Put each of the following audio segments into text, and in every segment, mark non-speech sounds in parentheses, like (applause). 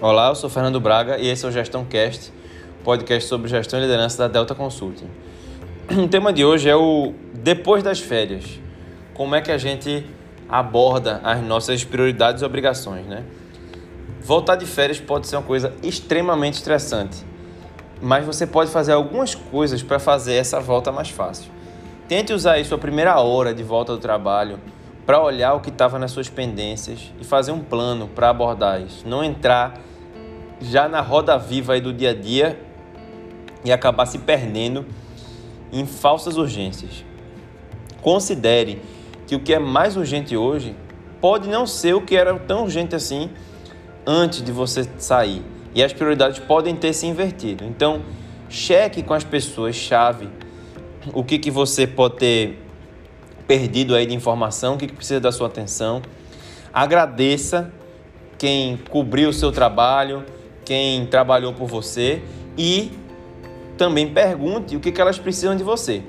Olá, eu sou Fernando Braga e esse é o Gestão Cast, podcast sobre gestão e liderança da Delta Consulting. O tema de hoje é o depois das férias. Como é que a gente aborda as nossas prioridades e obrigações, né? Voltar de férias pode ser uma coisa extremamente estressante, mas você pode fazer algumas coisas para fazer essa volta mais fácil. Tente usar aí sua primeira hora de volta do trabalho para olhar o que estava nas suas pendências e fazer um plano para abordar isso. Não entrar já na roda viva aí do dia a dia e acabar se perdendo em falsas urgências. Considere que o que é mais urgente hoje pode não ser o que era tão urgente assim antes de você sair. E as prioridades podem ter se invertido. Então, cheque com as pessoas chave o que, que você pode ter perdido aí de informação, o que, precisa da sua atenção. Agradeça quem cobriu o seu trabalho, quem trabalhou por você e também pergunte o que, que elas precisam de você.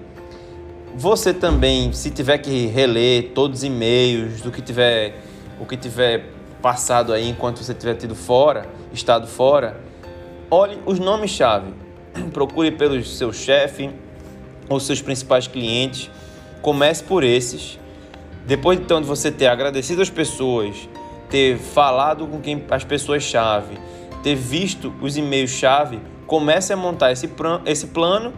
Você também, se tiver que reler todos os e-mails do que tiver, o que tiver passado aí enquanto você tiver tido fora, estado fora, olhe os nomes-chave. (clears throat) Procure pelo seu chefe ou seus principais clientes. Comece por esses. Depois então de você ter agradecido as pessoas, ter falado com quem as pessoas-chave, ter visto os e-mails-chave, comece a montar esse, esse plano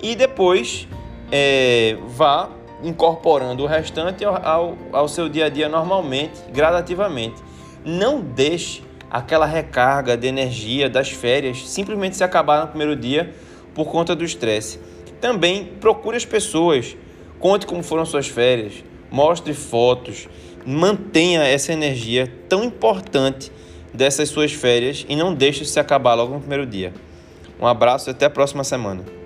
e depois é, vá incorporando o restante ao, ao, ao seu dia a dia normalmente, gradativamente. Não deixe aquela recarga de energia das férias simplesmente se acabar no primeiro dia por conta do estresse. Também procure as pessoas, conte como foram suas férias, mostre fotos, mantenha essa energia tão importante dessas suas férias e não deixe se acabar logo no primeiro dia. Um abraço e até a próxima semana.